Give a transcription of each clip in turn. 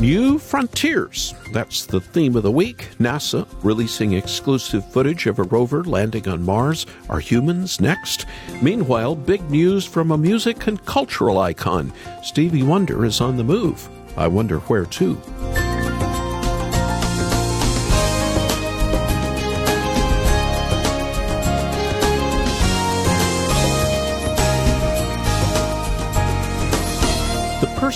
New Frontiers. That's the theme of the week. NASA releasing exclusive footage of a rover landing on Mars. Are humans next? Meanwhile, big news from a music and cultural icon. Stevie Wonder is on the move. I wonder where to.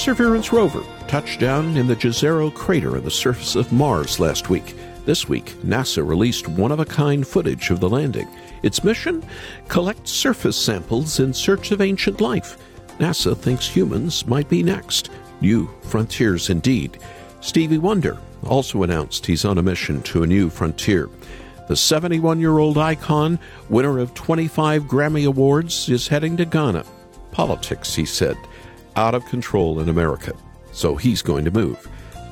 Perseverance rover touched down in the Jezero crater on the surface of Mars last week. This week, NASA released one of a kind footage of the landing. Its mission? Collect surface samples in search of ancient life. NASA thinks humans might be next. New frontiers indeed. Stevie Wonder also announced he's on a mission to a new frontier. The 71 year old icon, winner of 25 Grammy Awards, is heading to Ghana. Politics, he said out of control in America, so he's going to move,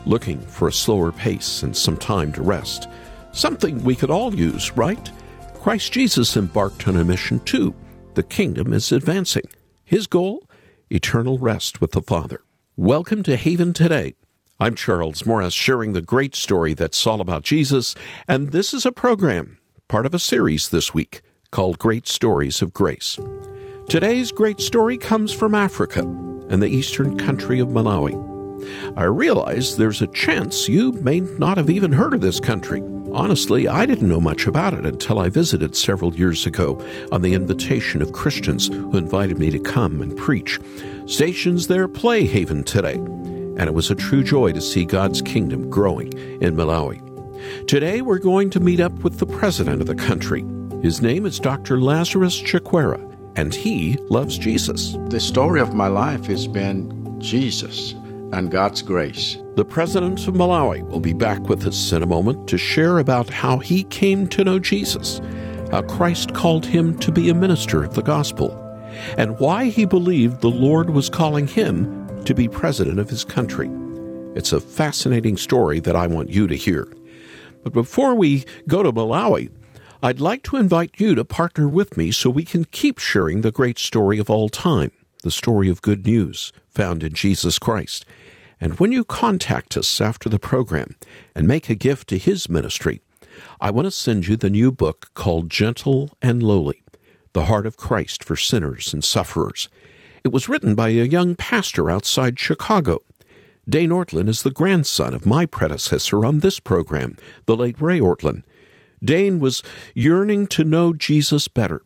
looking for a slower pace and some time to rest. Something we could all use, right? Christ Jesus embarked on a mission too. The kingdom is advancing. His goal? Eternal rest with the Father. Welcome to Haven Today. I'm Charles Morris, sharing the great story that's all about Jesus, and this is a program, part of a series this week called Great Stories of Grace. Today's great story comes from Africa and the eastern country of Malawi. I realize there's a chance you may not have even heard of this country. Honestly, I didn't know much about it until I visited several years ago on the invitation of Christians who invited me to come and preach. Stations there play Haven today, and it was a true joy to see God's kingdom growing in Malawi. Today, we're going to meet up with the president of the country. His name is Dr. Lazarus Chakwera and he loves Jesus. The story of my life has been Jesus and God's grace. The president of Malawi will be back with us in a moment to share about how he came to know Jesus, how Christ called him to be a minister of the gospel, and why he believed the Lord was calling him to be president of his country. It's a fascinating story that I want you to hear. But before we go to Malawi, I'd like to invite you to partner with me so we can keep sharing the great story of all time, the story of good news found in Jesus Christ. And when you contact us after the program and make a gift to his ministry, I want to send you the new book called Gentle and Lowly The Heart of Christ for Sinners and Sufferers. It was written by a young pastor outside Chicago. Dane Ortlund is the grandson of my predecessor on this program, the late Ray Ortlund. Dane was yearning to know Jesus better,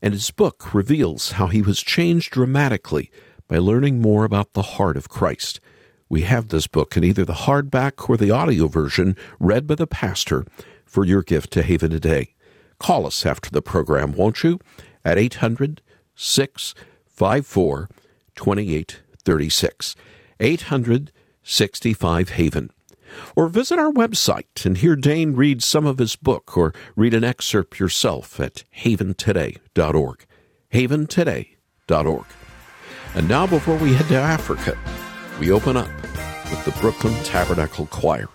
and his book reveals how he was changed dramatically by learning more about the heart of Christ. We have this book in either the hardback or the audio version read by the pastor for your gift to Haven today. Call us after the program, won't you? At 800 654 2836. 800 65 Haven or visit our website and hear Dane read some of his book or read an excerpt yourself at haventoday.org. haventoday.org. And now, before we head to Africa, we open up with the Brooklyn Tabernacle Choir.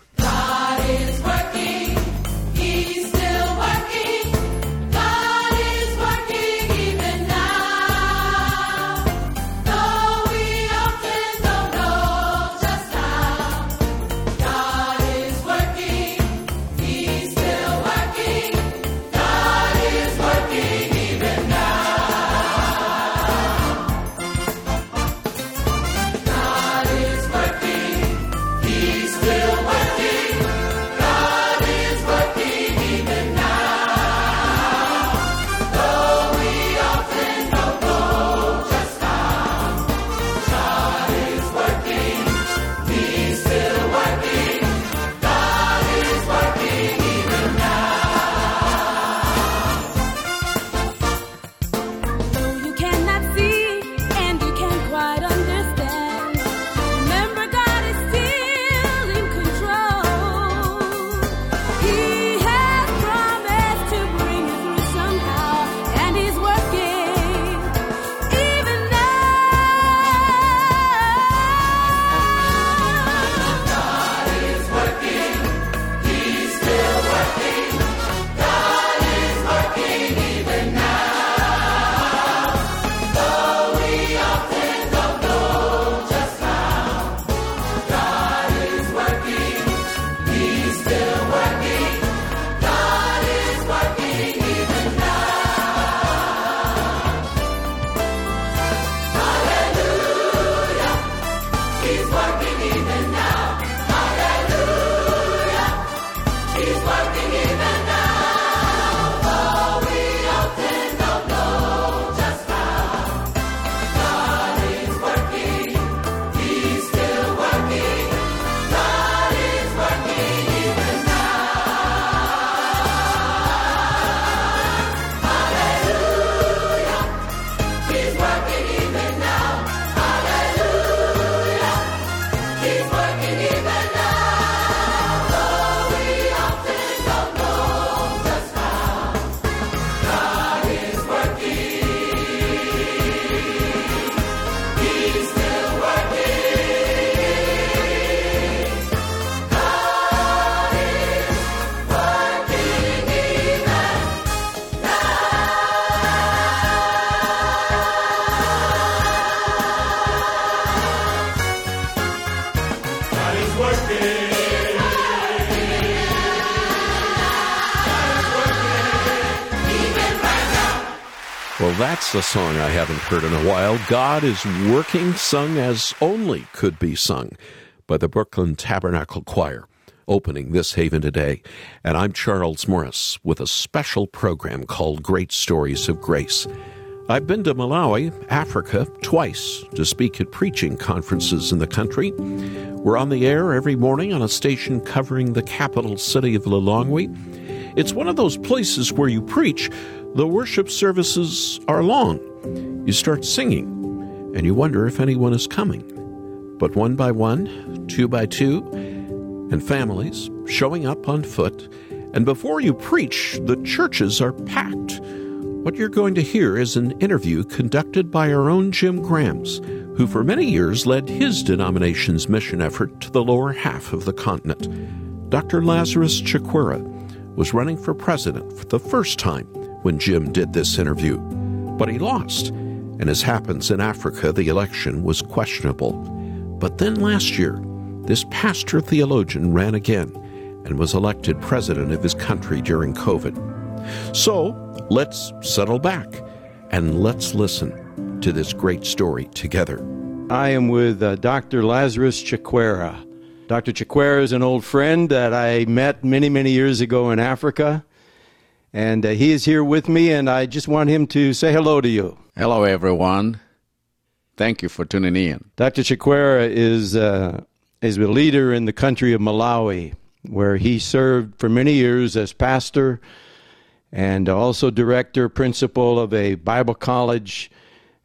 That's a song I haven't heard in a while. God is Working, sung as only could be sung by the Brooklyn Tabernacle Choir, opening this haven today. And I'm Charles Morris with a special program called Great Stories of Grace. I've been to Malawi, Africa, twice to speak at preaching conferences in the country. We're on the air every morning on a station covering the capital city of Lilongwe. It's one of those places where you preach the worship services are long. You start singing, and you wonder if anyone is coming. But one by one, two by two, and families showing up on foot, and before you preach, the churches are packed. What you're going to hear is an interview conducted by our own Jim Grams, who for many years led his denomination's mission effort to the lower half of the continent. Dr. Lazarus Chakwera was running for president for the first time when Jim did this interview. But he lost, and as happens in Africa, the election was questionable. But then last year, this pastor theologian ran again and was elected president of his country during COVID. So let's settle back and let's listen to this great story together. I am with uh, Dr. Lazarus Chakwera. Dr. Chakwera is an old friend that I met many, many years ago in Africa. And uh, he is here with me, and I just want him to say hello to you. Hello, everyone. Thank you for tuning in. Dr. Chakwera is, uh, is a leader in the country of Malawi, where he served for many years as pastor and also director, principal of a Bible college.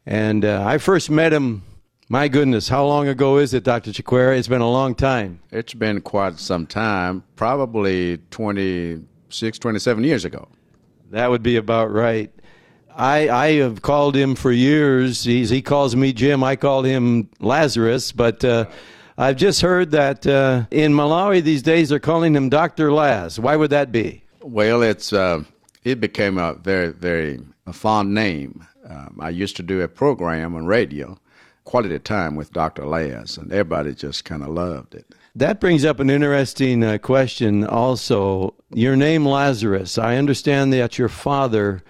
And uh, I first met him, my goodness, how long ago is it, Dr. Chakwera? It's been a long time. It's been quite some time, probably 26, 27 years ago. That would be about right. I I have called him for years. He's, he calls me Jim. I call him Lazarus, but uh, I've just heard that uh, in Malawi these days they're calling him Doctor Laz. Why would that be? Well, it's uh, it became a very very a fond name. Um, I used to do a program on radio, Quality Time with Doctor Laz, and everybody just kind of loved it. That brings up an interesting uh, question also. Your name, Lazarus, I understand that your father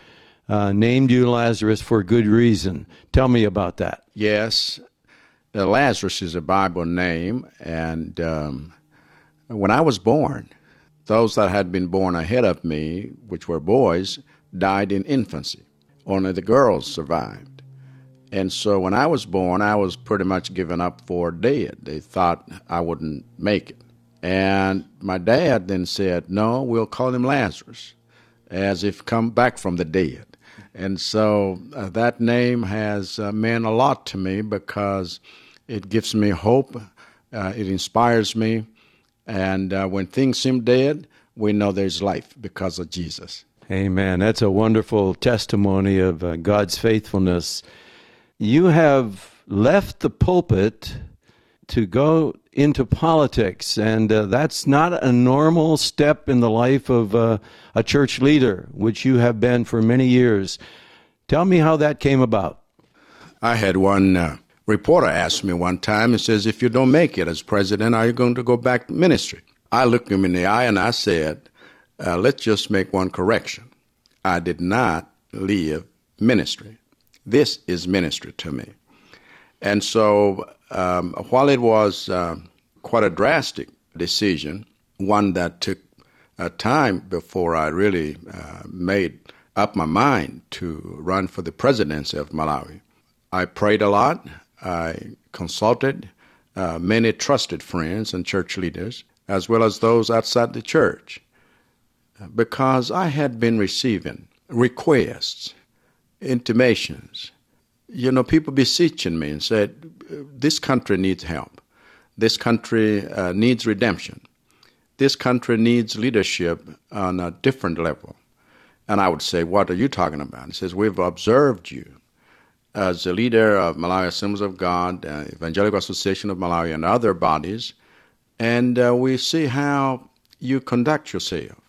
uh, named you Lazarus for good reason. Tell me about that. Yes. Uh, Lazarus is a Bible name, and um, when I was born, those that had been born ahead of me, which were boys, died in infancy. Only the girls survived. And so when I was born, I was pretty much given up for dead. They thought I wouldn't make it. And my dad then said, No, we'll call him Lazarus, as if come back from the dead. And so uh, that name has uh, meant a lot to me because it gives me hope, uh, it inspires me. And uh, when things seem dead, we know there's life because of Jesus. Amen. That's a wonderful testimony of uh, God's faithfulness you have left the pulpit to go into politics, and uh, that's not a normal step in the life of uh, a church leader, which you have been for many years. Tell me how that came about. I had one uh, reporter ask me one time and says, "If you don't make it as president, are you going to go back to ministry?" I looked him in the eye and I said, uh, "Let's just make one correction. I did not leave ministry." This is ministry to me. And so um, while it was uh, quite a drastic decision, one that took uh, time before I really uh, made up my mind to run for the presidency of Malawi. I prayed a lot. I consulted uh, many trusted friends and church leaders, as well as those outside the church, because I had been receiving requests, intimations. You know, people beseeching me and said, This country needs help. This country uh, needs redemption. This country needs leadership on a different level. And I would say, What are you talking about? He says, We've observed you as a leader of Malawi Assemblies of God, uh, Evangelical Association of Malawi, and other bodies, and uh, we see how you conduct yourself.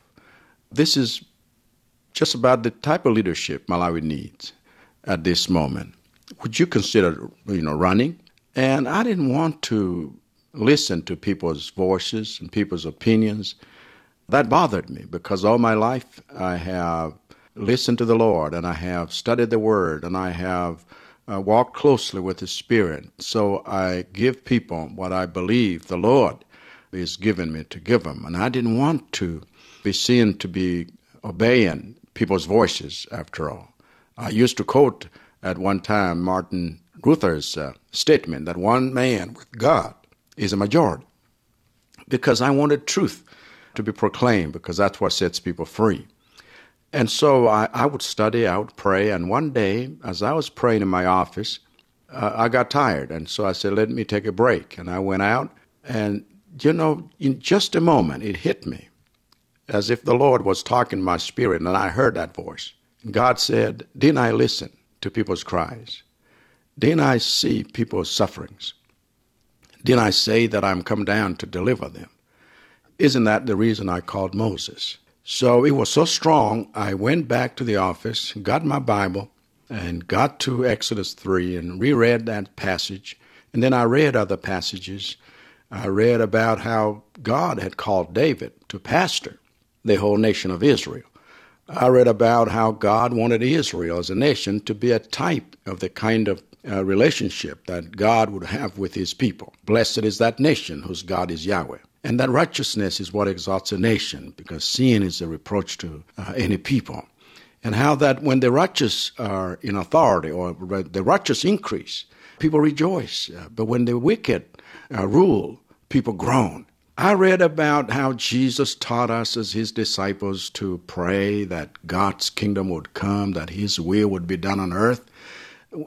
This is just about the type of leadership Malawi needs at this moment. Would you consider, you know, running? And I didn't want to listen to people's voices and people's opinions. That bothered me because all my life I have listened to the Lord and I have studied the Word and I have uh, walked closely with the Spirit. So I give people what I believe the Lord is giving me to give them. And I didn't want to be seen to be obeying people's voices, after all. I used to quote at one time Martin Luther's uh, statement that one man with God is a majority because I wanted truth to be proclaimed because that's what sets people free. And so I, I would study, I would pray, and one day, as I was praying in my office, uh, I got tired, and so I said, "Let me take a break." And I went out, and you know, in just a moment, it hit me, as if the Lord was talking my spirit, and I heard that voice. God said, "Didn't I listen to people's cries? Didn't I see people's sufferings? Didn't I say that I'm come down to deliver them? Isn't that the reason I called Moses? So it was so strong, I went back to the office, got my Bible, and got to Exodus 3 and reread that passage. And then I read other passages. I read about how God had called David to pastor the whole nation of Israel. I read about how God wanted Israel as a nation to be a type of the kind of uh, relationship that God would have with his people. Blessed is that nation whose God is Yahweh. And that righteousness is what exalts a nation because sin is a reproach to uh, any people. And how that when the righteous are in authority or the righteous increase, people rejoice. Uh, but when the wicked uh, rule, people groan. I read about how Jesus taught us as his disciples to pray that God's kingdom would come, that his will would be done on earth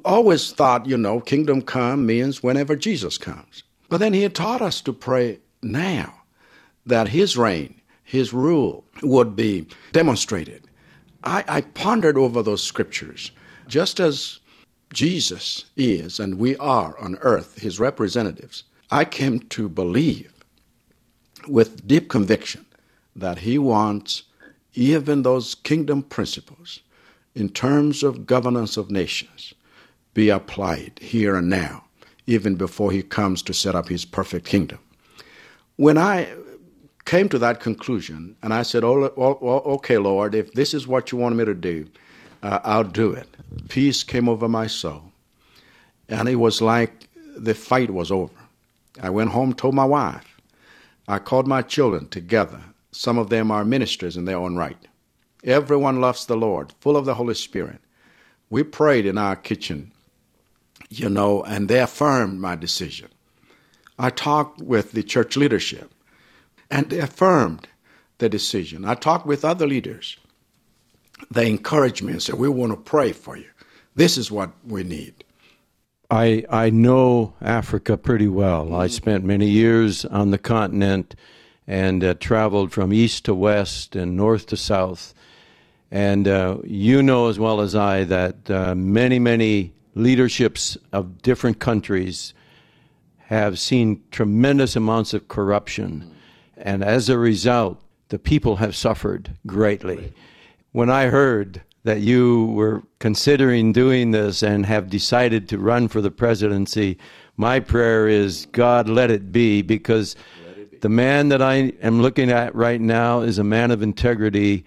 always thought, you know, kingdom come means whenever Jesus comes. But then he had taught us to pray now that his reign, his rule would be demonstrated. I, I pondered over those scriptures, just as Jesus is and we are on earth, his representatives. I came to believe with deep conviction that he wants even those kingdom principles in terms of governance of nations be applied here and now, even before he comes to set up his perfect kingdom. When I came to that conclusion, and I said, oh, okay, Lord, if this is what you want me to do, uh, I'll do it. Peace came over my soul. And it was like the fight was over. I went home, told my wife. I called my children together. Some of them are ministers in their own right. Everyone loves the Lord, full of the Holy Spirit. We prayed in our kitchen you know, and they affirmed my decision. I talked with the church leadership, and they affirmed the decision. I talked with other leaders. They encouraged me and said, We want to pray for you. This is what we need. I, I know Africa pretty well. Mm-hmm. I spent many years on the continent and uh, traveled from east to west and north to south. And uh, you know as well as I that uh, many, many leaderships of different countries have seen tremendous amounts of corruption. And as a result, the people have suffered greatly. When I heard that you were considering doing this and have decided to run for the presidency, my prayer is God, let it be, because the man that I am looking at right now is a man of integrity,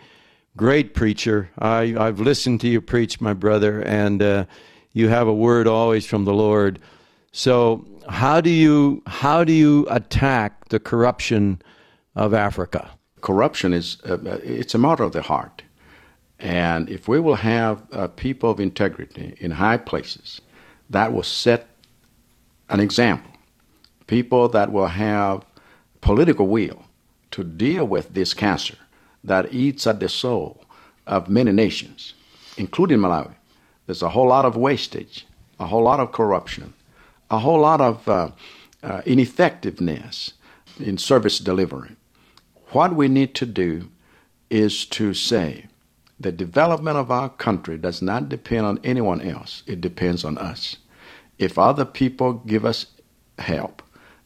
great preacher. I, I've listened to you preach, my brother, and uh, you have a word always from the Lord. So how do you how do you attack the corruption of Africa? Corruption is uh, uh, it's a matter of the heart, and if we will have uh, people of integrity in high places, that will set an example. People that will have political will to deal with this cancer that eats at the soul of many nations, including Malawi. There's a whole lot of wastage, a whole lot of corruption, a whole lot of uh, uh, ineffectiveness in service delivery. What we need to do is to say the development of our country does not depend on anyone else, it depends on us. If other people give us help,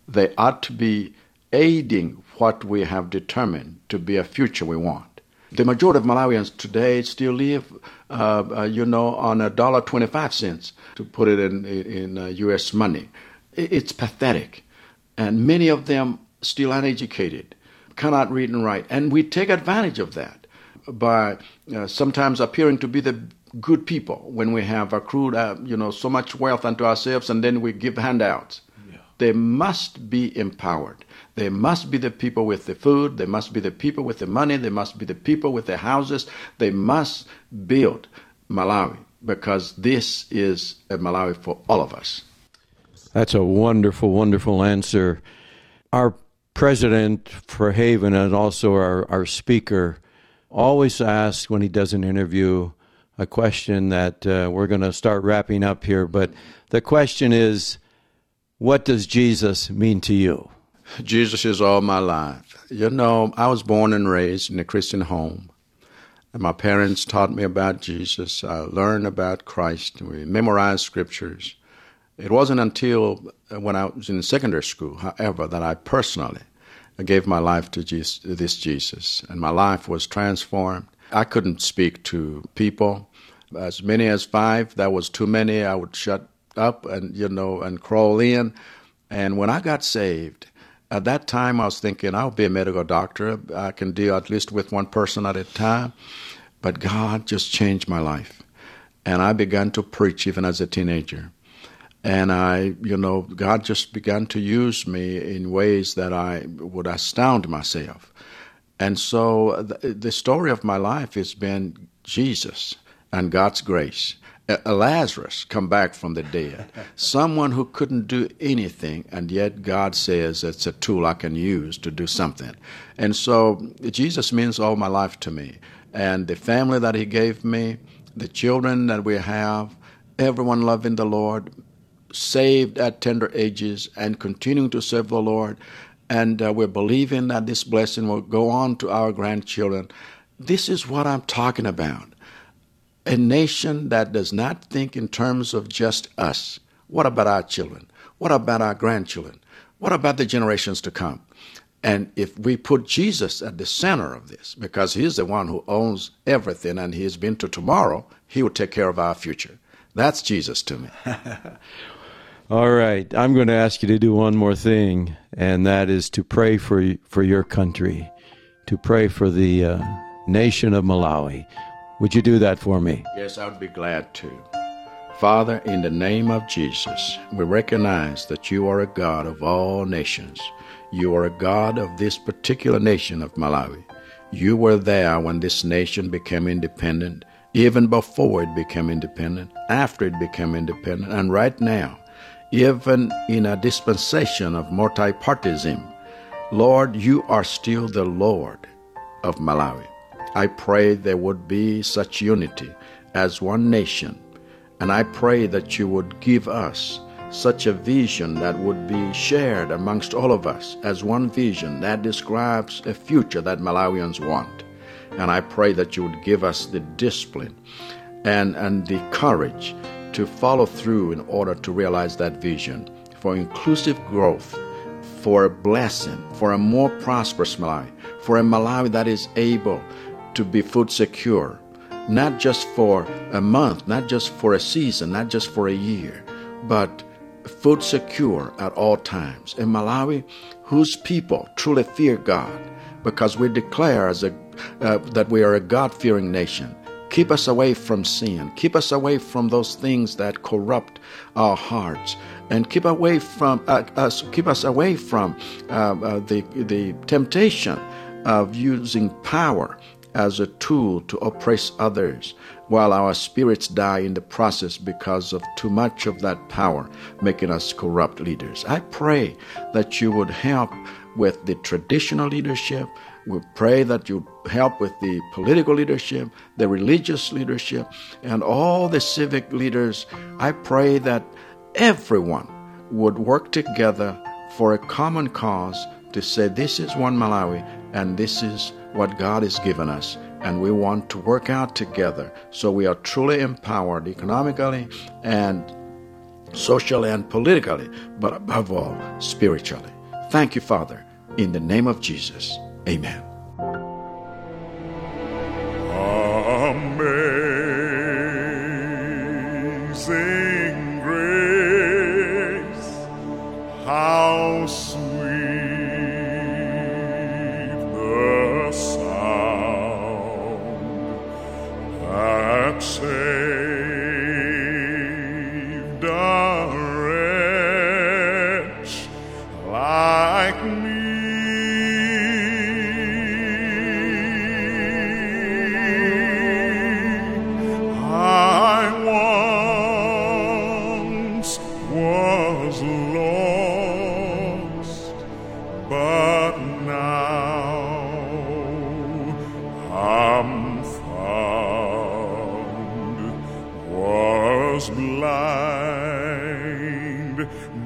they ought to be aiding what we have determined to be a future we want. The majority of Malawians today still live, uh, uh, you know, on a dollar twenty-five cents to put it in in uh, U.S. money. It's pathetic, and many of them still uneducated, cannot read and write, and we take advantage of that by uh, sometimes appearing to be the good people when we have accrued, uh, you know, so much wealth unto ourselves, and then we give handouts. Yeah. They must be empowered. They must be the people with the food. They must be the people with the money. They must be the people with the houses. They must build Malawi because this is a Malawi for all of us. That's a wonderful, wonderful answer. Our president for Haven and also our, our speaker always asks when he does an interview a question that uh, we're going to start wrapping up here. But the question is, what does Jesus mean to you? Jesus is all my life. You know, I was born and raised in a Christian home. And my parents taught me about Jesus. I learned about Christ. We memorized scriptures. It wasn't until when I was in secondary school, however, that I personally gave my life to Jesus, this Jesus. And my life was transformed. I couldn't speak to people. As many as five, that was too many. I would shut up and, you know, and crawl in. And when I got saved, at that time, I was thinking, I'll be a medical doctor. I can deal at least with one person at a time. But God just changed my life. And I began to preach even as a teenager. And I, you know, God just began to use me in ways that I would astound myself. And so the, the story of my life has been Jesus and God's grace a Lazarus come back from the dead, someone who couldn't do anything, and yet God says it's a tool I can use to do something. And so Jesus means all my life to me. And the family that He gave me, the children that we have, everyone loving the Lord, saved at tender ages, and continuing to serve the Lord. And uh, we're believing that this blessing will go on to our grandchildren. This is what I'm talking about a nation that does not think in terms of just us. What about our children? What about our grandchildren? What about the generations to come? And if we put Jesus at the center of this, because he's the one who owns everything and he's been to tomorrow, he will take care of our future. That's Jesus to me. All right. I'm going to ask you to do one more thing, and that is to pray for, for your country, to pray for the uh, nation of Malawi. Would you do that for me? Yes, I would be glad to. Father, in the name of Jesus, we recognize that you are a God of all nations. You are a God of this particular nation of Malawi. You were there when this nation became independent, even before it became independent, after it became independent, and right now, even in a dispensation of multipartism. Lord, you are still the Lord of Malawi. I pray there would be such unity as one nation, and I pray that you would give us such a vision that would be shared amongst all of us as one vision that describes a future that Malawians want. And I pray that you would give us the discipline and, and the courage to follow through in order to realize that vision for inclusive growth, for a blessing, for a more prosperous Malawi, for a Malawi that is able to be food secure, not just for a month, not just for a season, not just for a year, but food secure at all times. In Malawi, whose people truly fear God, because we declare as a, uh, that we are a God fearing nation. Keep us away from sin. Keep us away from those things that corrupt our hearts. and keep away from uh, us, keep us away from uh, uh, the the temptation of using power as a tool to oppress others while our spirits die in the process because of too much of that power making us corrupt leaders. I pray that you would help with the traditional leadership. We pray that you help with the political leadership, the religious leadership, and all the civic leaders. I pray that everyone would work together for a common cause to say, This is one Malawi, and this is what God has given us. And we want to work out together so we are truly empowered economically and socially and politically, but above all, spiritually. Thank you, Father. In the name of Jesus, amen.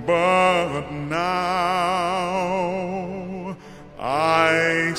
But now I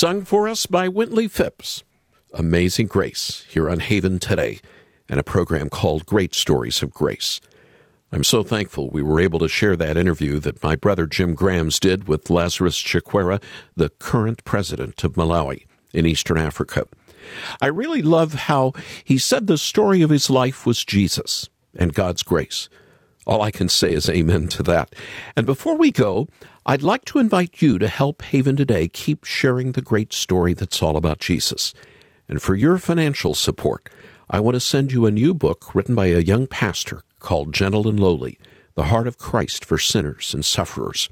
Sung for us by Wintley Phipps. Amazing Grace here on Haven today, and a program called Great Stories of Grace. I'm so thankful we were able to share that interview that my brother Jim Grams did with Lazarus Chakwera, the current president of Malawi in Eastern Africa. I really love how he said the story of his life was Jesus and God's grace. All I can say is amen to that. And before we go, I'd like to invite you to help Haven Today keep sharing the great story that's all about Jesus. And for your financial support, I want to send you a new book written by a young pastor called Gentle and Lowly The Heart of Christ for Sinners and Sufferers.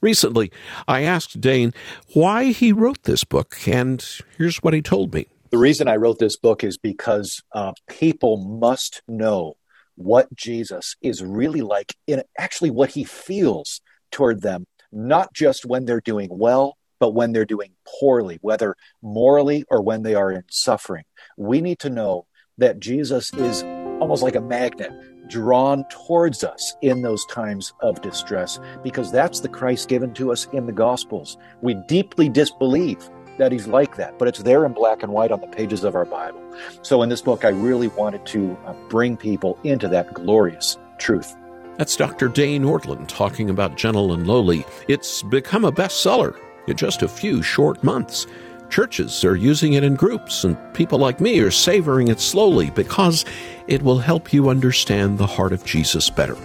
Recently, I asked Dane why he wrote this book, and here's what he told me. The reason I wrote this book is because uh, people must know what Jesus is really like in actually what he feels toward them, not just when they're doing well, but when they're doing poorly, whether morally or when they are in suffering. We need to know that Jesus is almost like a magnet drawn towards us in those times of distress because that's the Christ given to us in the Gospels. We deeply disbelieve that he's like that, but it's there in black and white on the pages of our Bible. So in this book, I really wanted to uh, bring people into that glorious truth. That's Dr. Dane Ortlund talking about Gentle and Lowly. It's become a bestseller in just a few short months. Churches are using it in groups, and people like me are savoring it slowly because it will help you understand the heart of Jesus better.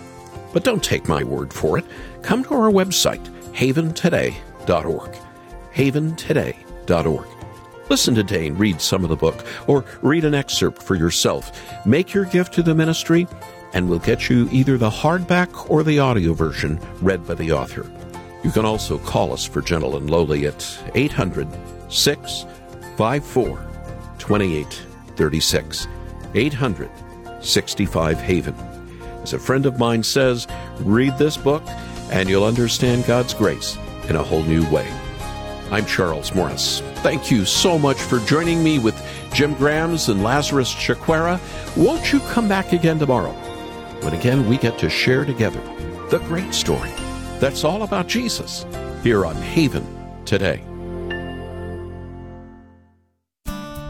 But don't take my word for it. Come to our website, haventoday.org. Haventoday.org. Listen to Dane read some of the book or read an excerpt for yourself. Make your gift to the ministry, and we'll get you either the hardback or the audio version read by the author. You can also call us for Gentle and Lowly at 800 654 2836. 800 65 Haven. As a friend of mine says, read this book and you'll understand God's grace in a whole new way. I'm Charles Morris. Thank you so much for joining me with Jim Grams and Lazarus Chakwera. Won't you come back again tomorrow? When again we get to share together the great story that's all about Jesus here on Haven today.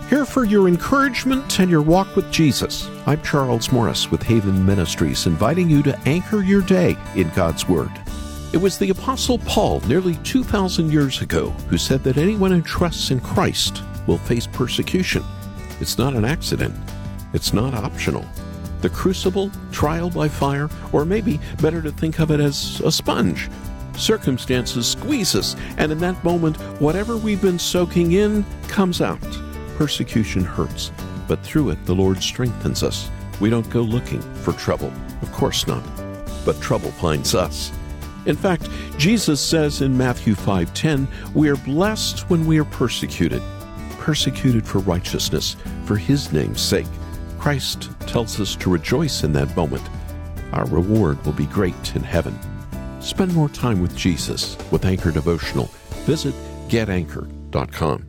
Here for your encouragement and your walk with Jesus. I'm Charles Morris with Haven Ministries, inviting you to anchor your day in God's Word. It was the Apostle Paul nearly 2,000 years ago who said that anyone who trusts in Christ will face persecution. It's not an accident, it's not optional. The crucible, trial by fire, or maybe better to think of it as a sponge. Circumstances squeeze us, and in that moment, whatever we've been soaking in comes out. Persecution hurts, but through it, the Lord strengthens us. We don't go looking for trouble. Of course not. But trouble finds us. In fact, Jesus says in Matthew 5:10, "We are blessed when we are persecuted, persecuted for righteousness, for his name's sake." Christ tells us to rejoice in that moment. Our reward will be great in heaven. Spend more time with Jesus with Anchor Devotional. Visit getanchor.com.